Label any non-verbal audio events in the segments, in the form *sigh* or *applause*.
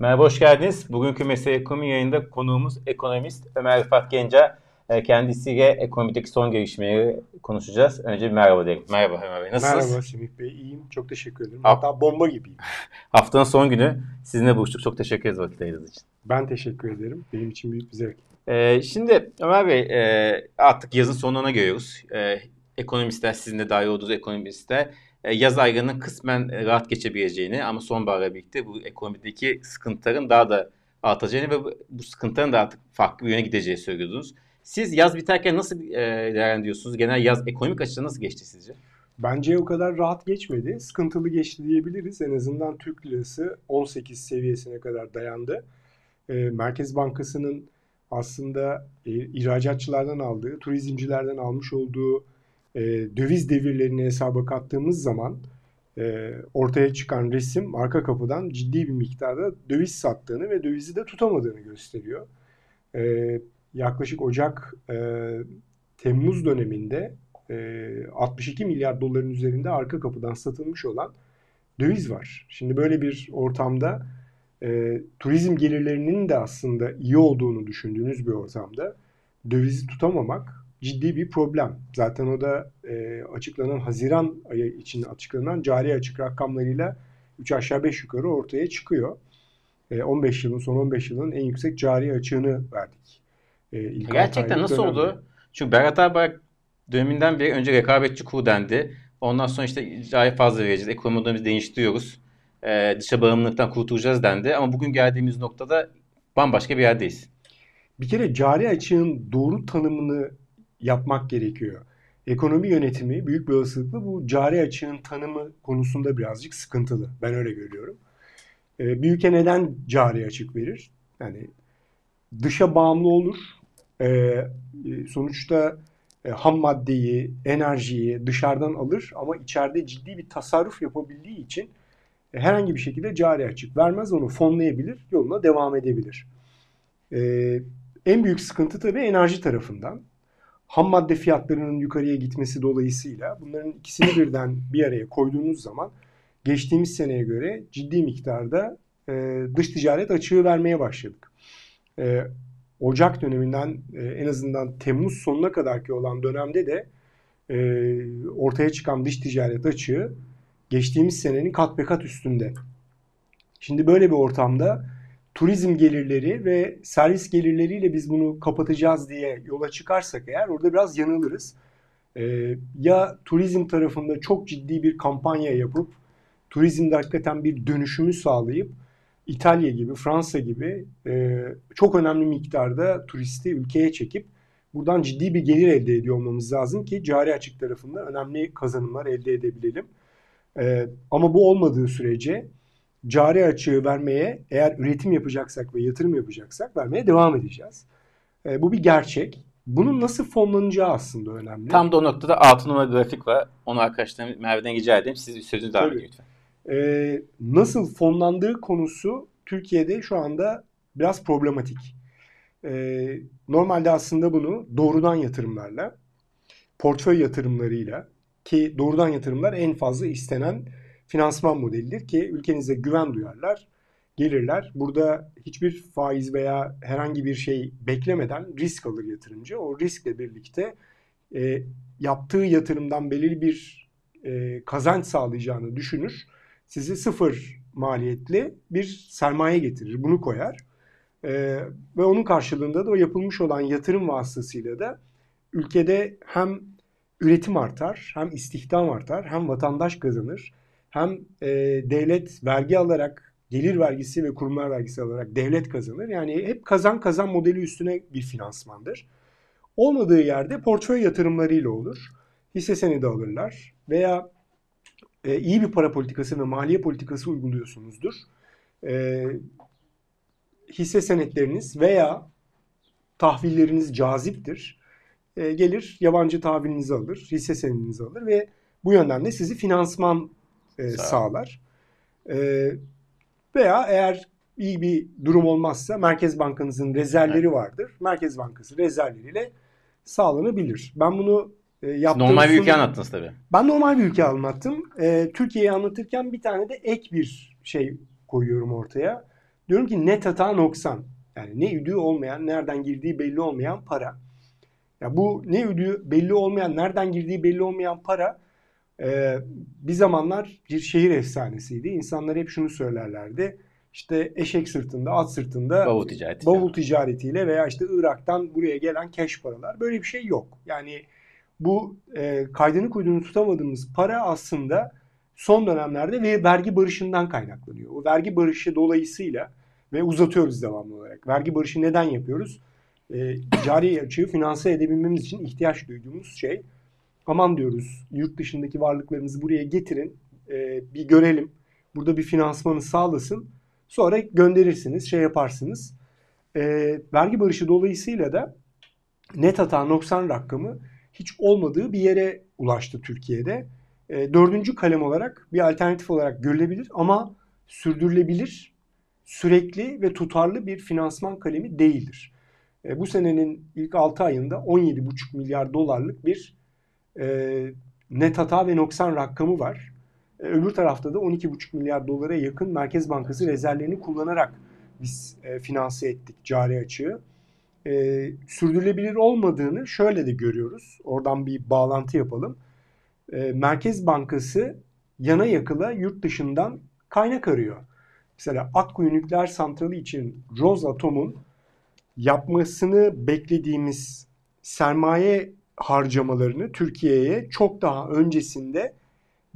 Merhaba, hoş geldiniz. Bugünkü Mesele Ekonomi yayında konuğumuz ekonomist Ömer Rıfat Genca. E, kendisiyle ekonomideki son gelişmeleri konuşacağız. Önce bir merhaba derim. Merhaba Ömer Bey, nasılsınız? Merhaba Semih Bey, iyiyim. Çok teşekkür ederim. Hatta bomba gibiyim. *laughs* Haftanın son günü sizinle buluştuk. Çok teşekkür ederiz vakit ayırdığınız için. Ben teşekkür ederim. Benim için büyük bir zevk. Ee, şimdi Ömer Bey e, artık yazın sonuna geliyoruz. E, ekonomistler, sizin de dahil olduğunuz ekonomistler yaz aylarının kısmen rahat geçebileceğini ama sonbaharla birlikte bu ekonomideki sıkıntıların daha da artacağını ve bu sıkıntıların da artık farklı bir yöne gideceği söylüyordunuz. Siz yaz biterken nasıl e, değerlendiriyorsunuz? Genel yaz ekonomik açıdan nasıl geçti sizce? Bence o kadar rahat geçmedi. Sıkıntılı geçti diyebiliriz. En azından Türk lirası 18 seviyesine kadar dayandı. E, Merkez Bankası'nın aslında e, ihracatçılardan aldığı, turizmcilerden almış olduğu e, döviz devirlerini hesaba kattığımız zaman e, ortaya çıkan resim arka kapıdan ciddi bir miktarda döviz sattığını ve dövizi de tutamadığını gösteriyor. E, yaklaşık Ocak e, Temmuz döneminde e, 62 milyar doların üzerinde arka kapıdan satılmış olan döviz var. Şimdi böyle bir ortamda e, turizm gelirlerinin de aslında iyi olduğunu düşündüğünüz bir ortamda dövizi tutamamak ciddi bir problem. Zaten o da e, açıklanan Haziran ayı için açıklanan cari açık rakamlarıyla 3 aşağı 5 yukarı ortaya çıkıyor. E, 15 yılın son 15 yılın en yüksek cari açığını verdik. E, ilk Gerçekten nasıl dönemde. oldu? Çünkü Berat Albayrak döneminden beri önce rekabetçi kur dendi. Ondan sonra işte cari fazla vereceğiz. Ekonomimizi değiştiriyoruz. E, dışa bağımlılıktan kurtulacağız dendi. Ama bugün geldiğimiz noktada bambaşka bir yerdeyiz. Bir kere cari açığın doğru tanımını yapmak gerekiyor. Ekonomi yönetimi büyük bir olasılıkla bu cari açığın tanımı konusunda birazcık sıkıntılı. Ben öyle görüyorum. E, bir ülke neden cari açık verir? Yani dışa bağımlı olur. E, sonuçta e, ham maddeyi, enerjiyi dışarıdan alır ama içeride ciddi bir tasarruf yapabildiği için e, herhangi bir şekilde cari açık vermez. Onu fonlayabilir, yoluna devam edebilir. E, en büyük sıkıntı tabii enerji tarafından ham madde fiyatlarının yukarıya gitmesi dolayısıyla bunların ikisini birden bir araya koyduğunuz zaman geçtiğimiz seneye göre ciddi miktarda e, dış ticaret açığı vermeye başladık. E, Ocak döneminden e, en azından Temmuz sonuna kadarki olan dönemde de e, ortaya çıkan dış ticaret açığı geçtiğimiz senenin kat be kat üstünde. Şimdi böyle bir ortamda turizm gelirleri ve servis gelirleriyle biz bunu kapatacağız diye yola çıkarsak eğer orada biraz yanılırız. Ee, ya turizm tarafında çok ciddi bir kampanya yapıp turizmde hakikaten bir dönüşümü sağlayıp İtalya gibi, Fransa gibi e, çok önemli miktarda turisti ülkeye çekip buradan ciddi bir gelir elde ediyor olmamız lazım ki cari açık tarafında önemli kazanımlar elde edebilelim. E, ama bu olmadığı sürece cari açığı vermeye eğer üretim yapacaksak ve yatırım yapacaksak vermeye devam edeceğiz. E, bu bir gerçek. Bunun nasıl fonlanacağı aslında önemli. Tam da o noktada 6 numara grafik var. Onu arkadaşlarım Merve'den rica edeyim. Siz sözünü devam edin lütfen. E, nasıl fonlandığı konusu Türkiye'de şu anda biraz problematik. E, normalde aslında bunu doğrudan yatırımlarla, portföy yatırımlarıyla ki doğrudan yatırımlar en fazla istenen finansman modelidir ki ülkenize güven duyarlar, gelirler. Burada hiçbir faiz veya herhangi bir şey beklemeden risk alır yatırımcı. O riskle birlikte e, yaptığı yatırımdan belirli bir e, kazanç sağlayacağını düşünür. Sizi sıfır maliyetli bir sermaye getirir. Bunu koyar. E, ve onun karşılığında da o yapılmış olan yatırım vasıtasıyla da ülkede hem üretim artar, hem istihdam artar, hem vatandaş kazanır hem e, devlet vergi alarak gelir vergisi ve kurumlar vergisi alarak devlet kazanır. Yani hep kazan kazan modeli üstüne bir finansmandır. Olmadığı yerde portföy yatırımlarıyla olur. Hisse senedi alırlar veya e, iyi bir para politikası ve maliye politikası uyguluyorsunuzdur. E, hisse senetleriniz veya tahvilleriniz caziptir. E, gelir yabancı tahvilinizi alır, hisse senedinizi alır ve bu yönden de sizi finansman e, sağlar. E, veya eğer iyi bir durum olmazsa Merkez Bankanızın rezervleri evet. vardır. Merkez Bankası rezervleriyle sağlanabilir. Ben bunu e, yaptığım Normal bir ülke anlattınız tabii. Ben normal bir ülke anlattım. E, Türkiye'yi anlatırken bir tane de ek bir şey koyuyorum ortaya. Diyorum ki net hata noksan. Yani ne üdüğü olmayan, nereden girdiği belli olmayan para. Ya bu ne üdüğü belli olmayan, nereden girdiği belli olmayan para e, bir zamanlar bir şehir efsanesiydi. İnsanlar hep şunu söylerlerdi. İşte eşek sırtında, at sırtında Bavul ticareti. bavul ticaretiyle veya işte Irak'tan buraya gelen cash paralar. Böyle bir şey yok. Yani bu e, kaydını kuyduğunu tutamadığımız para aslında son dönemlerde ve vergi barışından kaynaklanıyor. O vergi barışı dolayısıyla ve uzatıyoruz devamlı olarak. Vergi barışı neden yapıyoruz? E, cari açığı finanse edebilmemiz için ihtiyaç duyduğumuz şey. Aman diyoruz yurt dışındaki varlıklarınızı buraya getirin, e, bir görelim. Burada bir finansmanı sağlasın. Sonra gönderirsiniz, şey yaparsınız. E, vergi barışı dolayısıyla da net hata noksan rakamı hiç olmadığı bir yere ulaştı Türkiye'de. E, dördüncü kalem olarak bir alternatif olarak görülebilir ama sürdürülebilir, sürekli ve tutarlı bir finansman kalemi değildir. E, bu senenin ilk 6 ayında 17,5 milyar dolarlık bir e, net hata ve noksan rakamı var. E, öbür tarafta da 12,5 milyar dolara yakın Merkez Bankası rezervlerini kullanarak biz e, finanse ettik cari açığı. E, sürdürülebilir olmadığını şöyle de görüyoruz. Oradan bir bağlantı yapalım. E, Merkez Bankası yana yakıla yurt dışından kaynak arıyor. Mesela Akkuyu Nükleer Santrali için Rosatom'un yapmasını beklediğimiz sermaye harcamalarını Türkiye'ye çok daha öncesinde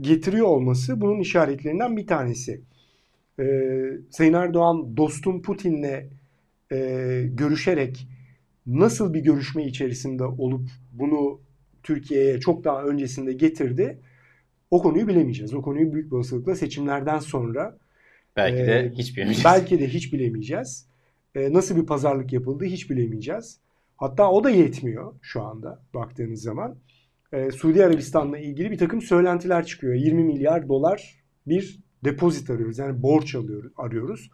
getiriyor olması bunun işaretlerinden bir tanesi. Ee, Sayın Erdoğan dostum Putin'le e, görüşerek nasıl bir görüşme içerisinde olup bunu Türkiye'ye çok daha öncesinde getirdi o konuyu bilemeyeceğiz. O konuyu büyük bir olasılıkla seçimlerden sonra belki de e, hiç bilemeyeceğiz. Belki de hiç bilemeyeceğiz. E, nasıl bir pazarlık yapıldı hiç bilemeyeceğiz. Hatta o da yetmiyor şu anda baktığınız zaman. E, Suudi Arabistan'la ilgili bir takım söylentiler çıkıyor. 20 milyar dolar bir depozit arıyoruz. Yani borç alıyoruz, arıyoruz.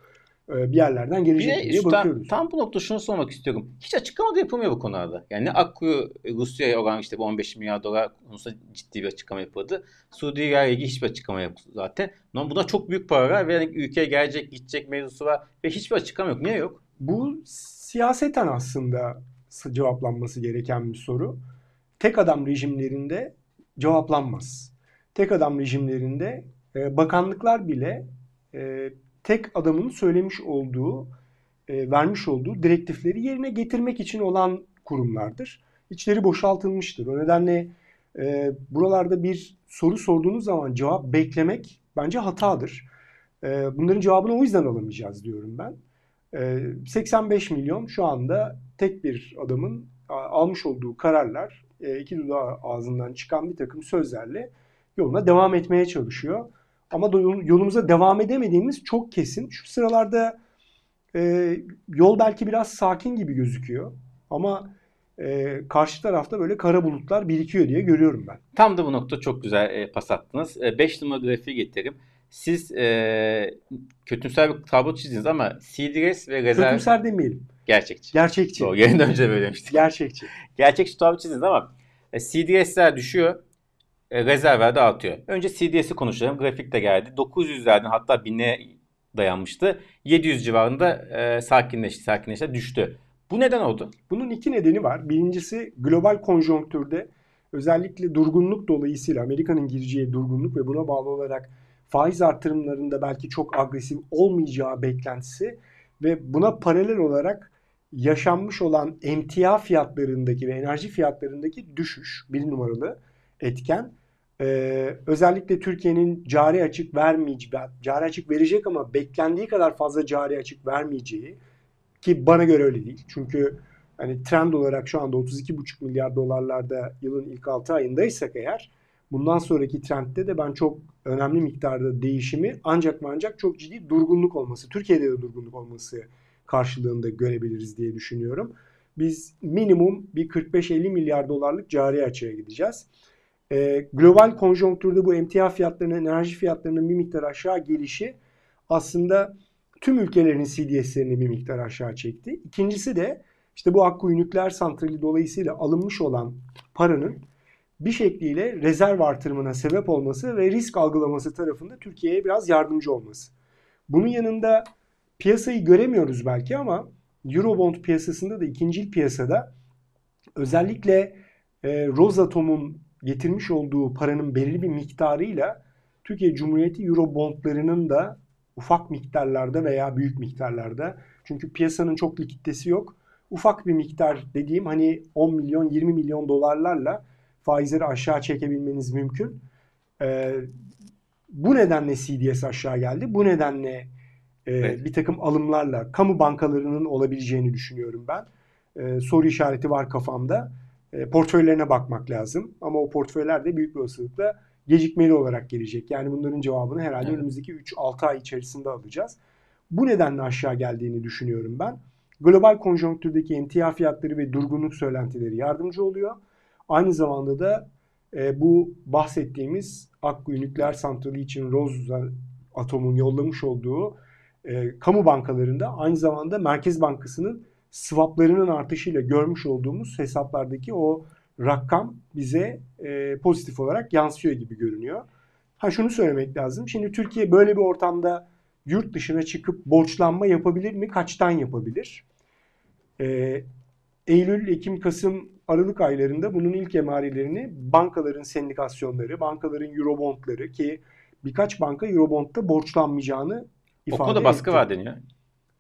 E, bir yerlerden gelecek Bir de diye bakıyoruz. Tam, tam bu noktada şunu sormak istiyorum. Hiç açıklama da yapılmıyor bu konularda. Yani ne Akkuyu Rusya'ya olan işte bu 15 milyar dolar konusunda ciddi bir açıklama yapıldı. Suudi ile ilgili hiçbir açıklama yok zaten. Buna çok büyük paralar ve yani ülkeye gelecek gidecek mevzusu var ve hiçbir açıklama yok. Niye yok? Bu siyaseten aslında cevaplanması gereken bir soru. Tek adam rejimlerinde cevaplanmaz. Tek adam rejimlerinde e, bakanlıklar bile e, tek adamın söylemiş olduğu, e, vermiş olduğu direktifleri yerine getirmek için olan kurumlardır. İçleri boşaltılmıştır. O nedenle e, buralarda bir soru sorduğunuz zaman cevap beklemek bence hatadır. E, bunların cevabını o yüzden alamayacağız diyorum ben. E, 85 milyon şu anda tek bir adamın almış olduğu kararlar, e, iki dudağı ağzından çıkan bir takım sözlerle yoluna devam etmeye çalışıyor. Ama yolumuza devam edemediğimiz çok kesin. Şu sıralarda e, yol belki biraz sakin gibi gözüküyor. Ama e, karşı tarafta böyle kara bulutlar birikiyor diye görüyorum ben. Tam da bu nokta çok güzel e, pas attınız. 5 e, numara grafiği getireyim. Siz e, kötümser bir tablo çizdiniz ama CDS ve rezerv... Kötümser demeyelim. Gerçekçi. Gerçekçi. Doğru. Yayından önce böyle demiştik. Gerçekçi. Gerçekçi tablo çizdiniz ama e, CDS'ler düşüyor. E, rezervler de artıyor. Önce CDS'i konuşalım. Grafik de geldi. 900'lerden hatta 1000'e dayanmıştı. 700 civarında e, sakinleşti. Sakinleşti. Düştü. Bu neden oldu? Bunun iki nedeni var. Birincisi global konjonktürde özellikle durgunluk dolayısıyla Amerika'nın gireceği durgunluk ve buna bağlı olarak faiz artırımlarında belki çok agresif olmayacağı beklentisi ve buna paralel olarak yaşanmış olan emtia fiyatlarındaki ve enerji fiyatlarındaki düşüş bir numaralı etken. Ee, özellikle Türkiye'nin cari açık vermeyeceği, cari açık verecek ama beklendiği kadar fazla cari açık vermeyeceği ki bana göre öyle değil. Çünkü hani trend olarak şu anda 32,5 milyar dolarlarda yılın ilk 6 ayındaysak eğer bundan sonraki trendde de ben çok önemli miktarda değişimi ancak ve ancak çok ciddi durgunluk olması, Türkiye'de de durgunluk olması karşılığında görebiliriz diye düşünüyorum. Biz minimum bir 45-50 milyar dolarlık cari açığa gideceğiz. E, global konjonktürde bu emtia fiyatlarının, enerji fiyatlarının bir miktar aşağı gelişi aslında tüm ülkelerin CDS'lerini bir miktar aşağı çekti. İkincisi de işte bu Akkuyu nükleer santrali dolayısıyla alınmış olan paranın bir şekliyle rezerv artırımına sebep olması ve risk algılaması tarafında Türkiye'ye biraz yardımcı olması. Bunun yanında piyasayı göremiyoruz belki ama Eurobond piyasasında da ikinci piyasada özellikle e, Rosatom'un getirmiş olduğu paranın belirli bir miktarıyla Türkiye Cumhuriyeti Eurobondlarının da ufak miktarlarda veya büyük miktarlarda çünkü piyasanın çok likiditesi yok. Ufak bir miktar dediğim hani 10 milyon 20 milyon dolarlarla faizleri aşağı çekebilmeniz mümkün. Ee, bu nedenle CDS aşağı geldi. Bu nedenle e, evet. bir takım alımlarla kamu bankalarının olabileceğini düşünüyorum ben. E, soru işareti var kafamda. E, portföylerine bakmak lazım. Ama o portföyler de büyük bir olasılıkla gecikmeli olarak gelecek. Yani bunların cevabını herhalde evet. önümüzdeki 3-6 ay içerisinde alacağız. Bu nedenle aşağı geldiğini düşünüyorum ben. Global konjonktürdeki emtia fiyatları ve durgunluk söylentileri yardımcı oluyor. Aynı zamanda da e, bu bahsettiğimiz Akkuyu Nükleer Santrali için Rosa Atom'un yollamış olduğu e, kamu bankalarında aynı zamanda Merkez Bankası'nın swaplarının artışıyla görmüş olduğumuz hesaplardaki o rakam bize e, pozitif olarak yansıyor gibi görünüyor. Ha şunu söylemek lazım. Şimdi Türkiye böyle bir ortamda yurt dışına çıkıp borçlanma yapabilir mi? Kaçtan yapabilir? Ee, Eylül, Ekim, Kasım, Aralık aylarında bunun ilk emarelerini bankaların sendikasyonları, bankaların eurobondları ki birkaç banka eurobondda borçlanmayacağını ifade Okulda baskı var deniyor.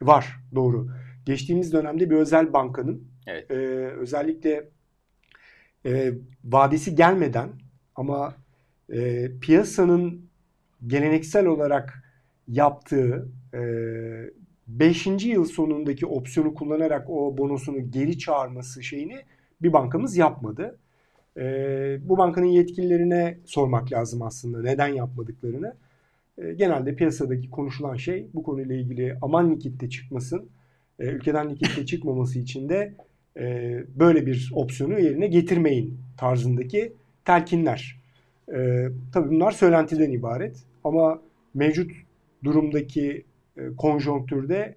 Var, doğru. Geçtiğimiz dönemde bir özel bankanın evet. e, özellikle e, vadesi gelmeden ama e, piyasanın geleneksel olarak yaptığı 5. E, yıl sonundaki opsiyonu kullanarak o bonusunu geri çağırması şeyini bir bankamız yapmadı. E, bu bankanın yetkililerine sormak lazım aslında neden yapmadıklarını. E, genelde piyasadaki konuşulan şey bu konuyla ilgili aman likitte çıkmasın, ülkeden likitte çıkmaması için de böyle bir opsiyonu yerine getirmeyin tarzındaki telkinler. Tabii bunlar söylentiden ibaret ama mevcut durumdaki e, konjonktürde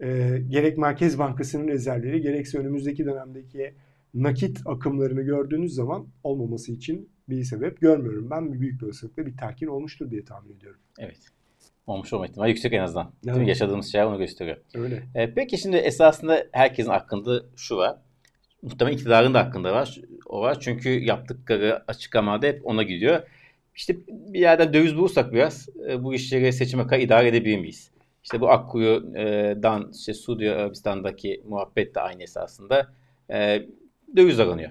e, gerek Merkez Bankası'nın rezervleri gerekse önümüzdeki dönemdeki nakit akımlarını gördüğünüz zaman olmaması için bir sebep görmüyorum. Ben büyük bir olasılıkla bir telkin olmuştur diye tahmin ediyorum. Evet. Olmuş olma ihtimali yüksek en azından. Evet. Tüm yaşadığımız şey onu gösteriyor. Öyle. E, peki şimdi esasında herkesin hakkında şu var. Muhtemelen iktidarın da hakkında var. O var çünkü yaptıkları açıklamada hep ona gidiyor. İşte bir yerden döviz bulursak biraz e, bu işleri seçime kadar idare edebilir miyiz? İşte bu Akkuyu'dan işte Suudi Arabistan'daki muhabbet de aynı esasında. E, döviz aranıyor.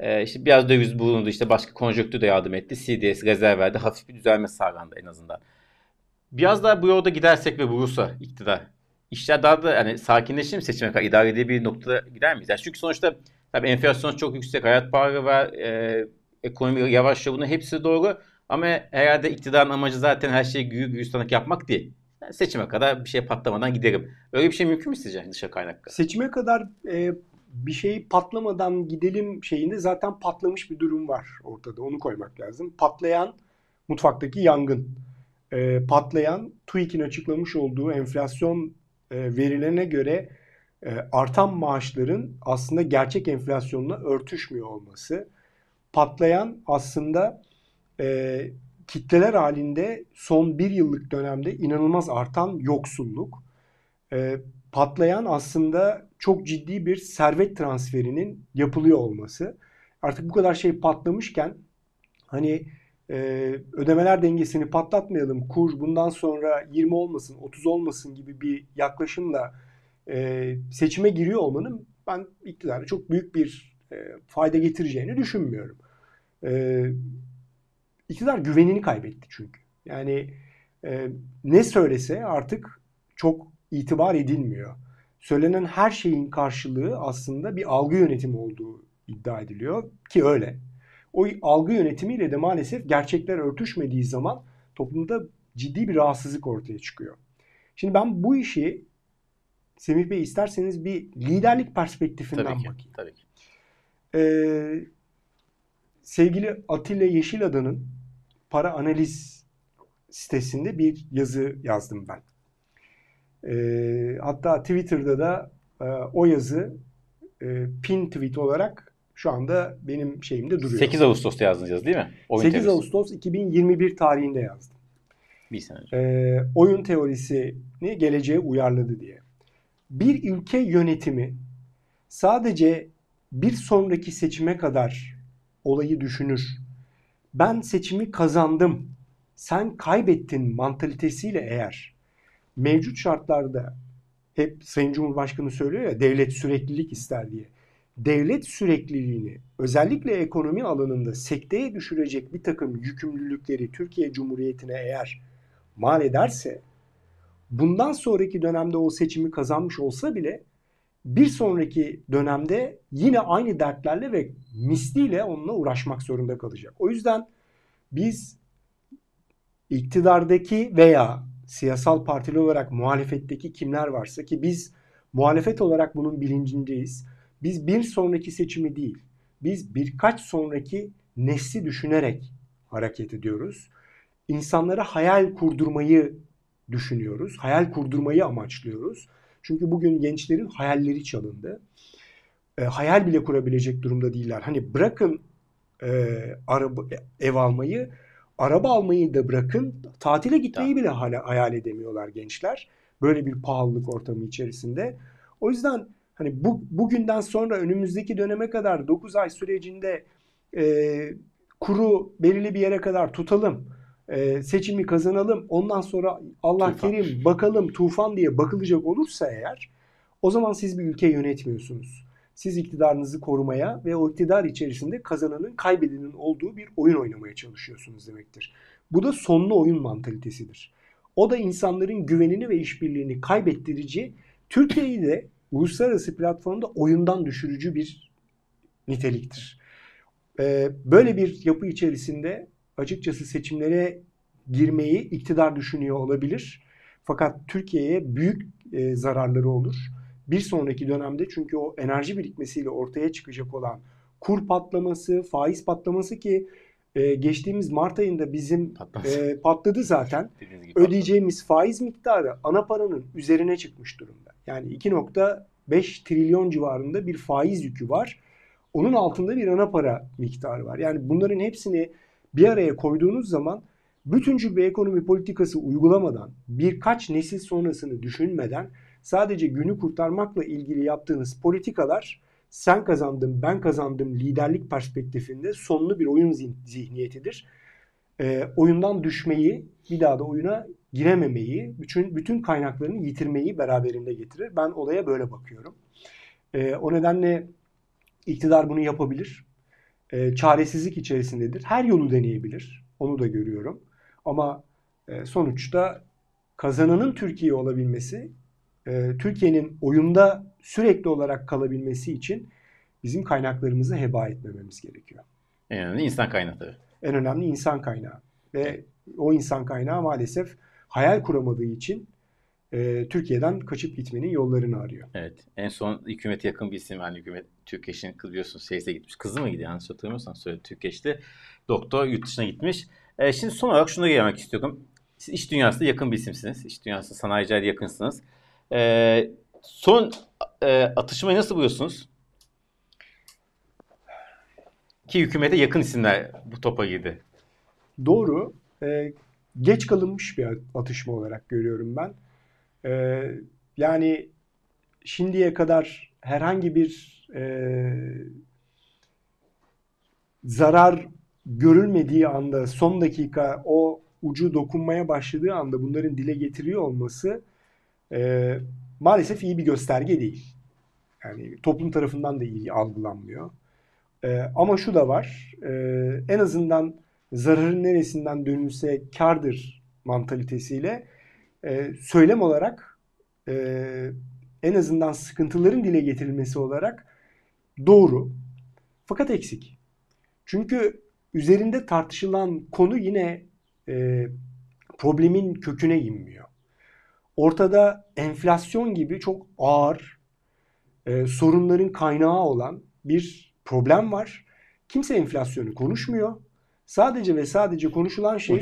E, işte biraz döviz bulundu. işte başka konjonktür de yardım etti. CDS rezerv verdi. Hafif bir düzelme sağlandı en azından. Biraz daha bu yolda gidersek ve bulursa iktidar işler daha da yani sakinleşir mi seçime kadar idare edebilir noktada gider miyiz? Yani çünkü sonuçta tabii enflasyon çok yüksek, hayat pahalı var, e, ekonomi yavaş bunun hepsi doğru. Ama herhalde iktidarın amacı zaten her şeyi güyü güyüstanak yapmak değil. Yani seçime kadar bir şey patlamadan giderim. Öyle bir şey mümkün mü sizce dışa kaynaklı? Seçime kadar e, bir şey patlamadan gidelim şeyinde zaten patlamış bir durum var ortada. Onu koymak lazım. Patlayan mutfaktaki yangın. E, patlayan TÜİK'in açıklamış olduğu enflasyon e, verilerine göre e, artan maaşların aslında gerçek enflasyonla örtüşmüyor olması patlayan aslında e, kitleler halinde son bir yıllık dönemde inanılmaz artan yoksulluk. E, patlayan aslında çok ciddi bir servet transferinin yapılıyor olması. Artık bu kadar şey patlamışken hani e, ödemeler dengesini patlatmayalım, kur bundan sonra 20 olmasın, 30 olmasın gibi bir yaklaşımla e, seçime giriyor olmanın ben iktidara çok büyük bir e, fayda getireceğini düşünmüyorum. E, iktidar güvenini kaybetti çünkü. Yani e, ne söylese artık çok itibar edilmiyor. Söylenen her şeyin karşılığı aslında bir algı yönetimi olduğu iddia ediliyor ki öyle. O algı yönetimiyle de maalesef gerçekler örtüşmediği zaman toplumda ciddi bir rahatsızlık ortaya çıkıyor. Şimdi ben bu işi Semih Bey isterseniz bir liderlik perspektifinden tabii ki, bakayım. Tabii ki. Ee, sevgili Atilla Yeşilada'nın para analiz sitesinde bir yazı yazdım ben. E, hatta Twitter'da da e, o yazı e, pin tweet olarak şu anda benim şeyimde duruyor. 8 Ağustos'ta yazdınız yazı değil mi? O 8 Ağustos 2021 tarihinde yazdım. Bir sene önce. e, oyun teorisini geleceğe uyarladı diye. Bir ülke yönetimi sadece bir sonraki seçime kadar olayı düşünür. Ben seçimi kazandım, sen kaybettin mantalitesiyle eğer mevcut şartlarda hep Sayın Cumhurbaşkanı söylüyor ya devlet süreklilik ister diye. Devlet sürekliliğini özellikle ekonomi alanında sekteye düşürecek bir takım yükümlülükleri Türkiye Cumhuriyeti'ne eğer mal ederse bundan sonraki dönemde o seçimi kazanmış olsa bile bir sonraki dönemde yine aynı dertlerle ve misliyle onunla uğraşmak zorunda kalacak. O yüzden biz iktidardaki veya siyasal partili olarak muhalefetteki kimler varsa ki biz muhalefet olarak bunun bilincindeyiz. Biz bir sonraki seçimi değil, biz birkaç sonraki nesli düşünerek hareket ediyoruz. İnsanlara hayal kurdurmayı düşünüyoruz. Hayal kurdurmayı amaçlıyoruz. Çünkü bugün gençlerin hayalleri çalındı. E, hayal bile kurabilecek durumda değiller. Hani bırakın e, araba ev almayı, araba almayı da bırakın, tatile gitmeyi bile hala hayal edemiyorlar gençler. Böyle bir pahalılık ortamı içerisinde. O yüzden hani bu bugünden sonra önümüzdeki döneme kadar 9 ay sürecinde e, kuru belirli bir yere kadar tutalım. E, seçimi kazanalım. Ondan sonra Allah Tufan. kerim bakalım tufan diye bakılacak olursa eğer o zaman siz bir ülke yönetmiyorsunuz. Siz iktidarınızı korumaya ve o iktidar içerisinde kazananın kaybedenin olduğu bir oyun oynamaya çalışıyorsunuz demektir. Bu da sonlu oyun mantalitesidir. O da insanların güvenini ve işbirliğini kaybettirici, Türkiye'yi de uluslararası platformda oyundan düşürücü bir niteliktir. Ee, böyle bir yapı içerisinde açıkçası seçimlere girmeyi iktidar düşünüyor olabilir. Fakat Türkiye'ye büyük e, zararları olur. Bir sonraki dönemde çünkü o enerji birikmesiyle ortaya çıkacak olan kur patlaması, faiz patlaması ki e, geçtiğimiz Mart ayında bizim e, patladı zaten. *laughs* Ödeyeceğimiz faiz miktarı ana paranın üzerine çıkmış durumda. Yani 2.5 trilyon civarında bir faiz yükü var. Onun altında bir ana para miktarı var. Yani bunların hepsini bir araya koyduğunuz zaman bütüncül bir ekonomi politikası uygulamadan, birkaç nesil sonrasını düşünmeden sadece günü kurtarmakla ilgili yaptığınız politikalar sen kazandın, ben kazandım liderlik perspektifinde sonlu bir oyun zih- zihniyetidir. Ee, oyundan düşmeyi, bir daha da oyuna girememeyi, bütün bütün kaynaklarını yitirmeyi beraberinde getirir. Ben olaya böyle bakıyorum. Ee, o nedenle iktidar bunu yapabilir. Ee, çaresizlik içerisindedir. Her yolu deneyebilir. Onu da görüyorum. Ama e, sonuçta kazananın Türkiye olabilmesi, e, Türkiye'nin oyunda sürekli olarak kalabilmesi için bizim kaynaklarımızı heba etmememiz gerekiyor. en önemli insan kaynakları. En önemli insan kaynağı. Ve o insan kaynağı maalesef hayal kuramadığı için e, Türkiye'den kaçıp gitmenin yollarını arıyor. Evet. En son hükümete yakın bir isim. Hani hükümet Türkeş'in kız biliyorsun seyse gitmiş. Kızı mı gidiyor? Yanlış hatırlamıyorsam söyle Türkeş'te. Doktor yurt dışına gitmiş. E, şimdi son olarak şuna gelmek istiyorum. Siz iş dünyasında yakın bir isimsiniz. İş dünyasında sanayiciler yakınsınız. E, son e, atışmayı nasıl buluyorsunuz? Ki hükümete yakın isimler bu topa girdi. Doğru. E, geç kalınmış bir atışma olarak görüyorum ben. E, yani şimdiye kadar herhangi bir e, zarar görülmediği anda son dakika o ucu dokunmaya başladığı anda bunların dile getiriyor olması e, maalesef iyi bir gösterge değil. Yani toplum tarafından da iyi algılanmıyor. E, ama şu da var. E, en azından zararın neresinden dönülse kardır mantalitesiyle e, söylem olarak e, en azından sıkıntıların dile getirilmesi olarak doğru. Fakat eksik. Çünkü üzerinde tartışılan konu yine e, problemin köküne inmiyor. Ortada enflasyon gibi çok ağır e, sorunların kaynağı olan bir problem var. Kimse enflasyonu konuşmuyor. Sadece ve sadece konuşulan şey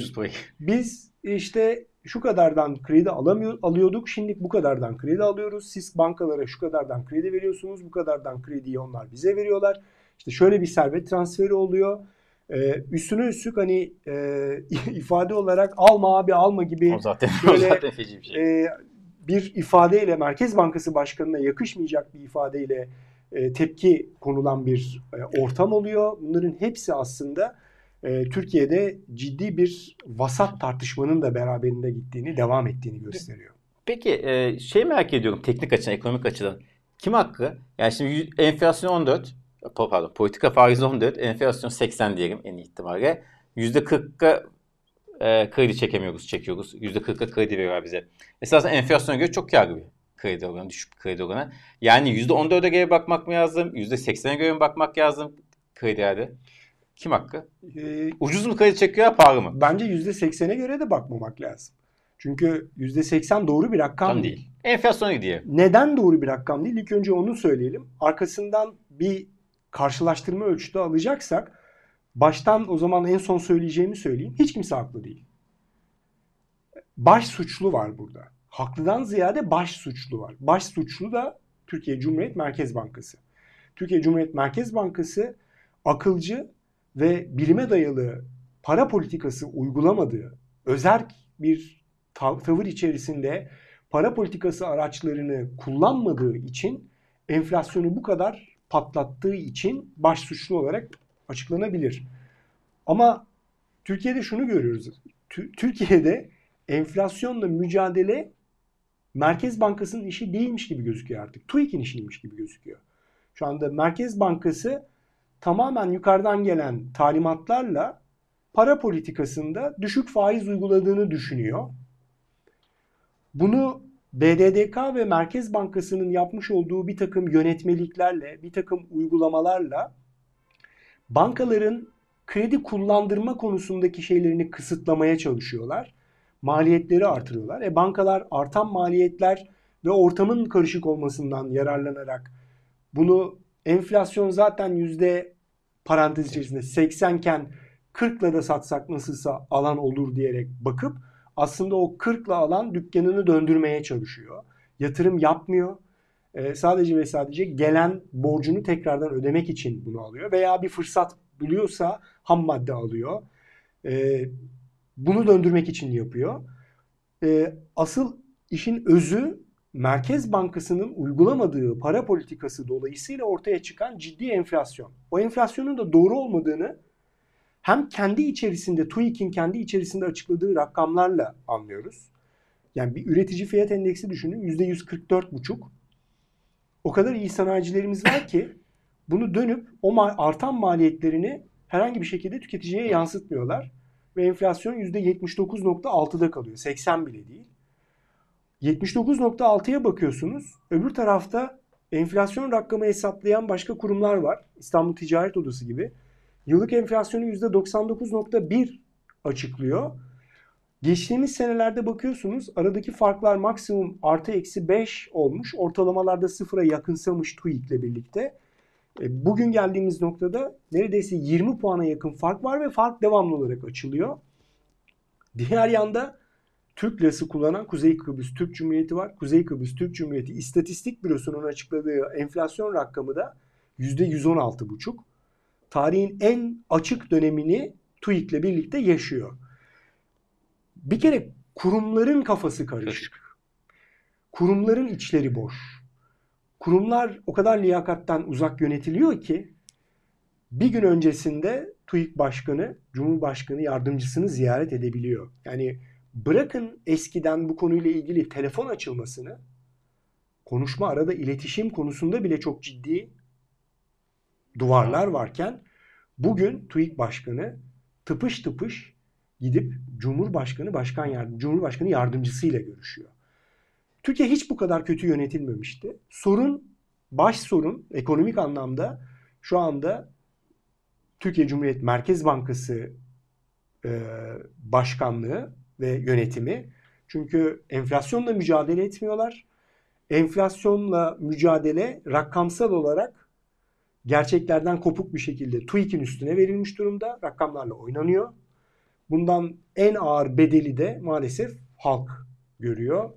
biz işte şu kadardan kredi alamıyor, alıyorduk. Şimdi bu kadardan kredi alıyoruz. Siz bankalara şu kadardan kredi veriyorsunuz. Bu kadardan krediyi onlar bize veriyorlar. İşte şöyle bir servet transferi oluyor. Ee, üstüne üstlük hani e, *laughs* ifade olarak alma abi alma gibi O zaten, Böyle, *laughs* o zaten feci bir şey. e, bir ifadeyle Merkez Bankası Başkanı'na yakışmayacak bir ifadeyle e, tepki konulan bir e, ortam oluyor. Bunların hepsi aslında e, Türkiye'de ciddi bir vasat tartışmanın da beraberinde gittiğini, devam ettiğini gösteriyor. Peki e, şey merak ediyorum teknik açıdan, ekonomik açıdan. Kim hakkı? Yani şimdi enflasyon 14, pa- pardon politika faizi 14, enflasyon 80 diyelim en ihtimalle. %40'a e, kredi çekemiyoruz, çekiyoruz. %40'a kredi veriyor bize. Esasen enflasyona göre çok karlı bir kredi oranı, düşük bir kredi oranı. Yani %14'e göre bakmak mı lazım? %80'e göre mi bakmak lazım kredilerde? Kim hakkı? E, Ucuz mu kredi çekiyor, pahalı mı? bence %80'e göre de bakmamak lazım. Çünkü %80 doğru bir rakam Tam değil. değil. Enflasyona gidiyor. Neden doğru bir rakam değil? İlk önce onu söyleyelim. Arkasından bir karşılaştırma ölçütü alacaksak baştan o zaman en son söyleyeceğimi söyleyeyim. Hiç kimse haklı değil. Baş suçlu var burada. Haklıdan ziyade baş suçlu var. Baş suçlu da Türkiye Cumhuriyet Merkez Bankası. Türkiye Cumhuriyet Merkez Bankası akılcı ve bilime dayalı para politikası uygulamadığı, özerk bir tav- tavır içerisinde para politikası araçlarını kullanmadığı için enflasyonu bu kadar patlattığı için baş suçlu olarak açıklanabilir. Ama Türkiye'de şunu görüyoruz. Tü- Türkiye'de enflasyonla mücadele Merkez Bankası'nın işi değilmiş gibi gözüküyor artık. TÜİK'in işiymiş gibi gözüküyor. Şu anda Merkez Bankası tamamen yukarıdan gelen talimatlarla para politikasında düşük faiz uyguladığını düşünüyor. Bunu BDDK ve Merkez Bankası'nın yapmış olduğu bir takım yönetmeliklerle, bir takım uygulamalarla bankaların kredi kullandırma konusundaki şeylerini kısıtlamaya çalışıyorlar. Maliyetleri artırıyorlar. E bankalar artan maliyetler ve ortamın karışık olmasından yararlanarak bunu enflasyon zaten yüzde parantez içerisinde 80 iken 40'la da satsak nasılsa alan olur diyerek bakıp aslında o 40'la alan dükkanını döndürmeye çalışıyor. Yatırım yapmıyor. Ee, sadece ve sadece gelen borcunu tekrardan ödemek için bunu alıyor. Veya bir fırsat buluyorsa ham madde alıyor. Ee, bunu döndürmek için yapıyor. Ee, asıl işin özü Merkez Bankası'nın uygulamadığı para politikası dolayısıyla ortaya çıkan ciddi enflasyon. O enflasyonun da doğru olmadığını hem kendi içerisinde TÜİK'in kendi içerisinde açıkladığı rakamlarla anlıyoruz. Yani bir üretici fiyat endeksi düşünün %144,5. O kadar iyi sanayicilerimiz var ki bunu dönüp o ma- artan maliyetlerini herhangi bir şekilde tüketiciye yansıtmıyorlar. Ve enflasyon %79.6'da kalıyor. 80 bile değil. 79.6'ya bakıyorsunuz. Öbür tarafta enflasyon rakamı hesaplayan başka kurumlar var. İstanbul Ticaret Odası gibi. Yıllık enflasyonu %99.1 açıklıyor. Geçtiğimiz senelerde bakıyorsunuz aradaki farklar maksimum artı eksi 5 olmuş. Ortalamalarda sıfıra yakınsamış TÜİK'le birlikte. E, Bugün geldiğimiz noktada neredeyse 20 puana yakın fark var ve fark devamlı olarak açılıyor. Diğer yanda Türk lirası kullanan Kuzey Kıbrıs Türk Cumhuriyeti var. Kuzey Kıbrıs Türk Cumhuriyeti İstatistik Bürosu'nun açıkladığı enflasyon rakamı da %116,5 tarihin en açık dönemini TÜİK'le birlikte yaşıyor. Bir kere kurumların kafası karışık. Kurumların içleri boş. Kurumlar o kadar liyakattan uzak yönetiliyor ki bir gün öncesinde TÜİK Başkanı, Cumhurbaşkanı yardımcısını ziyaret edebiliyor. Yani bırakın eskiden bu konuyla ilgili telefon açılmasını, konuşma arada iletişim konusunda bile çok ciddi duvarlar varken bugün TÜİK Başkanı tıpış tıpış gidip Cumhurbaşkanı Başkan Yardım Cumhurbaşkanı yardımcısıyla görüşüyor. Türkiye hiç bu kadar kötü yönetilmemişti. Sorun baş sorun ekonomik anlamda şu anda Türkiye Cumhuriyet Merkez Bankası e, başkanlığı ve yönetimi. Çünkü enflasyonla mücadele etmiyorlar. Enflasyonla mücadele rakamsal olarak gerçeklerden kopuk bir şekilde TÜİK'in üstüne verilmiş durumda. Rakamlarla oynanıyor. Bundan en ağır bedeli de maalesef halk görüyor.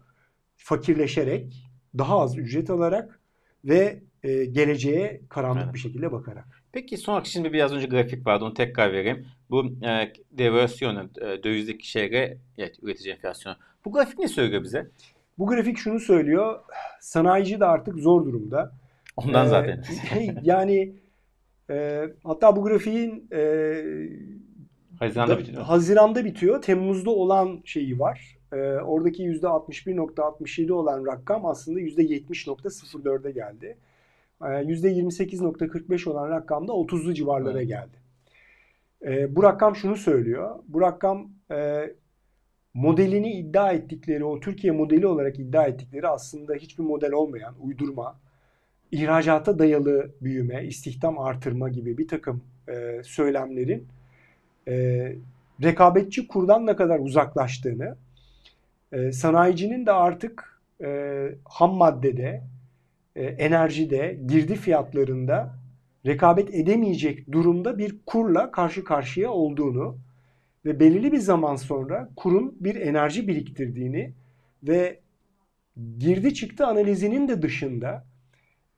Fakirleşerek, daha az ücret alarak ve e, geleceğe karanlık Evet. bir şekilde bakarak. Peki son olarak şimdi biraz önce grafik vardı onu tekrar vereyim. Bu e, devalüasyonu, e, dövizdeki şeyle evet, üretici enflasyonu. Bu grafik ne söylüyor bize? Bu grafik şunu söylüyor. Sanayici de artık zor durumda. Ondan Ee, zaten. *laughs* yani e, hatta bu grafiğin e, Haziran'da da- bitiyor. Haziranda bitiyor. Temmuz'da olan şeyi var. E, oradaki %61.67 olan rakam aslında %70.04'e geldi. E, %28.45 olan rakam da 30'lu civarlara Evet. geldi. E, bu rakam şunu söylüyor. Bu rakam e, modelini iddia ettikleri, o Türkiye modeli olarak iddia ettikleri aslında hiçbir model olmayan, uydurma, ihracata dayalı büyüme, istihdam artırma gibi bir takım e, söylemlerin e, rekabetçi kurdan ne kadar uzaklaştığını, e, sanayicinin de artık e, ham maddede, e, enerjide, girdi fiyatlarında rekabet edemeyecek durumda bir kurla karşı karşıya olduğunu ve belirli bir zaman sonra kurun bir enerji biriktirdiğini ve girdi çıktı analizinin de dışında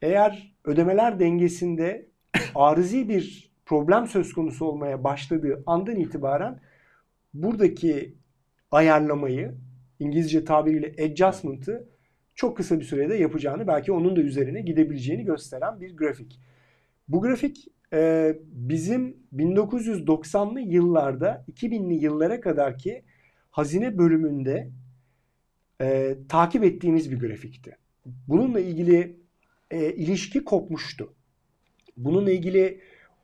eğer ödemeler dengesinde arızi bir problem söz konusu olmaya başladığı andan itibaren buradaki ayarlamayı İngilizce tabiriyle adjustment'ı çok kısa bir sürede yapacağını belki onun da üzerine gidebileceğini gösteren bir grafik. Bu grafik e, bizim 1990'lı yıllarda 2000'li yıllara kadarki hazine bölümünde e, takip ettiğimiz bir grafikti. Bununla ilgili e, ilişki kopmuştu. Bununla ilgili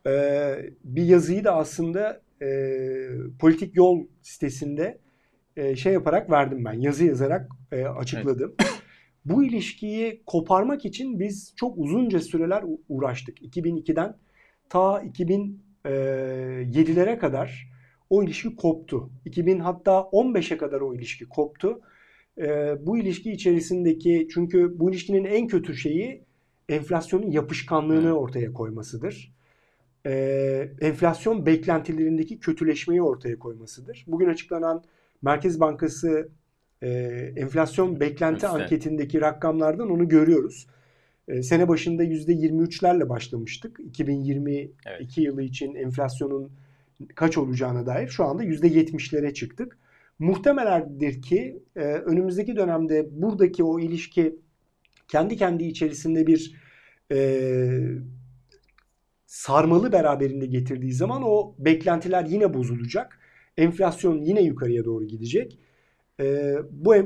e, bir yazıyı da aslında e, Politik Yol sitesinde e, şey yaparak verdim ben. Yazı yazarak e, açıkladım. *clears throat* Bu ilişkiyi koparmak için biz çok uzunca süreler uğraştık. 2002'den ta 2007'lere kadar o ilişki koptu. 2000 hatta 15'e kadar o ilişki koptu. E, bu ilişki içerisindeki çünkü bu ilişkinin en kötü şeyi enflasyonun yapışkanlığını Evet. ortaya koymasıdır. E, enflasyon beklentilerindeki kötüleşmeyi ortaya koymasıdır. Bugün açıklanan Merkez Bankası e, enflasyon beklenti Evet. anketindeki rakamlardan onu görüyoruz. E, sene başında %23'lerle başlamıştık. 2022 Evet. yılı için enflasyonun kaç olacağına dair şu anda %70'lere çıktık. Muhtemelendir ki e, önümüzdeki dönemde buradaki o ilişki kendi kendi içerisinde bir e, sarmalı beraberinde getirdiği zaman o beklentiler yine bozulacak. Enflasyon yine yukarıya doğru gidecek. E, bu e,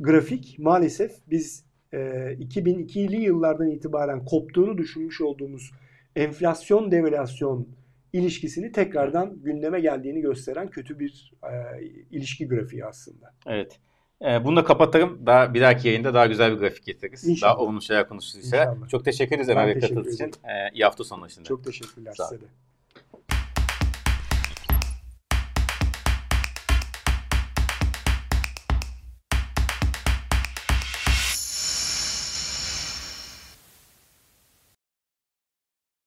grafik maalesef biz e, 2002'li yıllardan itibaren koptuğunu düşünmüş olduğumuz enflasyon devalüasyon ilişkisini tekrardan gündeme geldiğini gösteren kötü bir e, ilişki grafiği aslında. Evet. E, bunu da kapatalım. Daha bir dahaki yayında daha güzel bir grafik getiririz. İnşallah. Daha olumlu şeyler konuşuruz. İnşallah. Çok teşekkür ederiz Ömer Bey katıldığınız için. E, iyi hafta sonu şimdi. Çok teşekkürler size de.